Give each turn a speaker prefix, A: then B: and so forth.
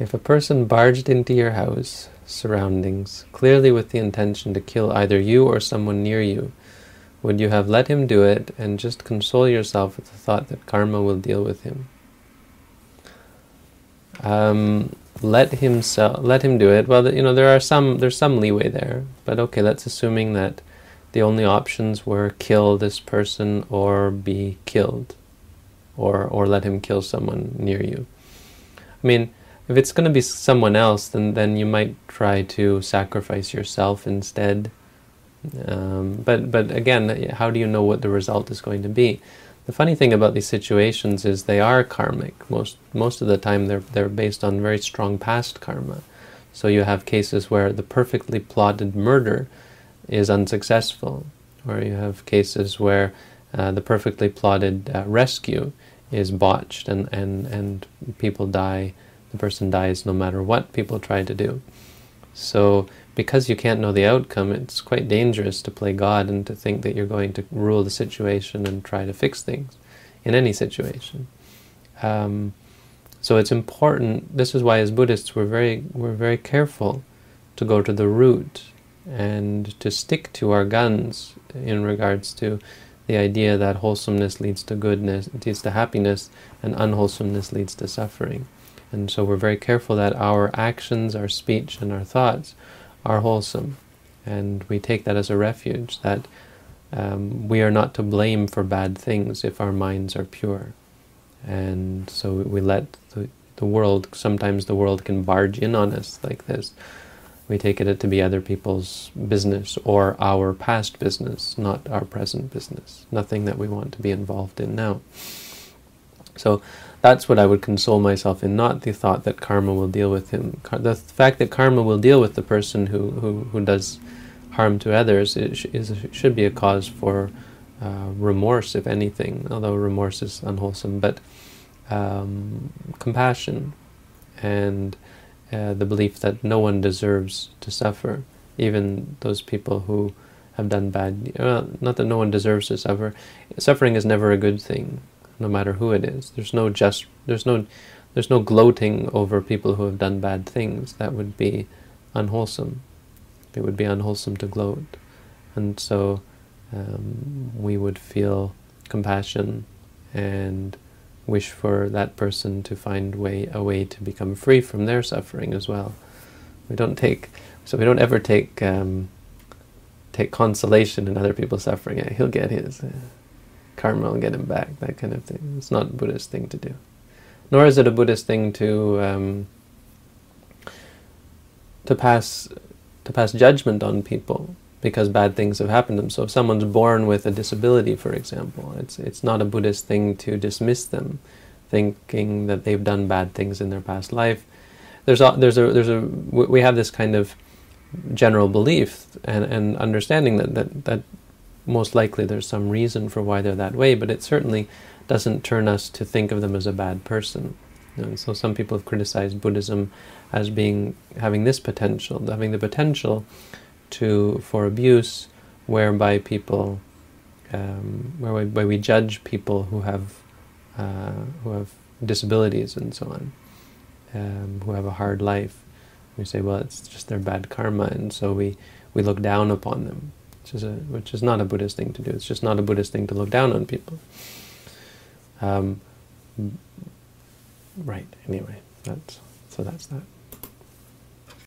A: If a person barged into your house, surroundings, clearly with the intention to kill either you or someone near you, would you have let him do it and just console yourself with the thought that karma will deal with him? Um, let him sell, let him do it. Well, you know there are some there's some leeway there, but okay, let's assuming that the only options were kill this person or be killed, or or let him kill someone near you. I mean, if it's going to be someone else, then then you might try to sacrifice yourself instead. Um, but but again, how do you know what the result is going to be? The funny thing about these situations is they are karmic. Most most of the time, they're they're based on very strong past karma. So you have cases where the perfectly plotted murder is unsuccessful, or you have cases where uh, the perfectly plotted uh, rescue is botched and, and, and people die, the person dies no matter what people try to do. So because you can't know the outcome, it's quite dangerous to play God and to think that you're going to rule the situation and try to fix things in any situation. Um, so it's important. This is why, as Buddhists, we're very we're very careful to go to the root and to stick to our guns in regards to the idea that wholesomeness leads to goodness, leads to happiness, and unwholesomeness leads to suffering. And so we're very careful that our actions, our speech, and our thoughts are wholesome. And we take that as a refuge, that um, we are not to blame for bad things if our minds are pure. And so we let the, the world, sometimes the world can barge in on us like this. We take it to be other people's business or our past business, not our present business. Nothing that we want to be involved in now. So that's what I would console myself in, not the thought that karma will deal with him. The fact that karma will deal with the person who, who, who does harm to others it is, should be a cause for uh, remorse, if anything, although remorse is unwholesome, but um, compassion and uh, the belief that no one deserves to suffer, even those people who have done bad. Well, not that no one deserves to suffer. Suffering is never a good thing no matter who it is. There's no just there's no there's no gloating over people who have done bad things. That would be unwholesome. It would be unwholesome to gloat, and so um, we would feel compassion and wish for that person to find way a way to become free from their suffering as well. We don't take so we don't ever take um, take consolation in other people's suffering. He'll get his. Karma will get him back, that kind of thing. It's not a Buddhist thing to do. Nor is it a Buddhist thing to um, to pass to pass judgment on people because bad things have happened to them. So if someone's born with a disability, for example, it's it's not a Buddhist thing to dismiss them, thinking that they've done bad things in their past life. There's a, there's a there's a we have this kind of general belief and, and understanding that, that that most likely there's some reason for why they're that way, but it certainly doesn't turn us to think of them as a bad person. And so some people have criticized Buddhism as being having this potential, having the potential to for abuse, whereby people, um, whereby we judge people who have uh, who have disabilities and so on, um, who have a hard life. We say, well, it's just their bad karma, and so we we look down upon them which is a which is not a Buddhist thing to do. It's just not a Buddhist thing to look down on people. Um, right. Anyway, that's so that's that.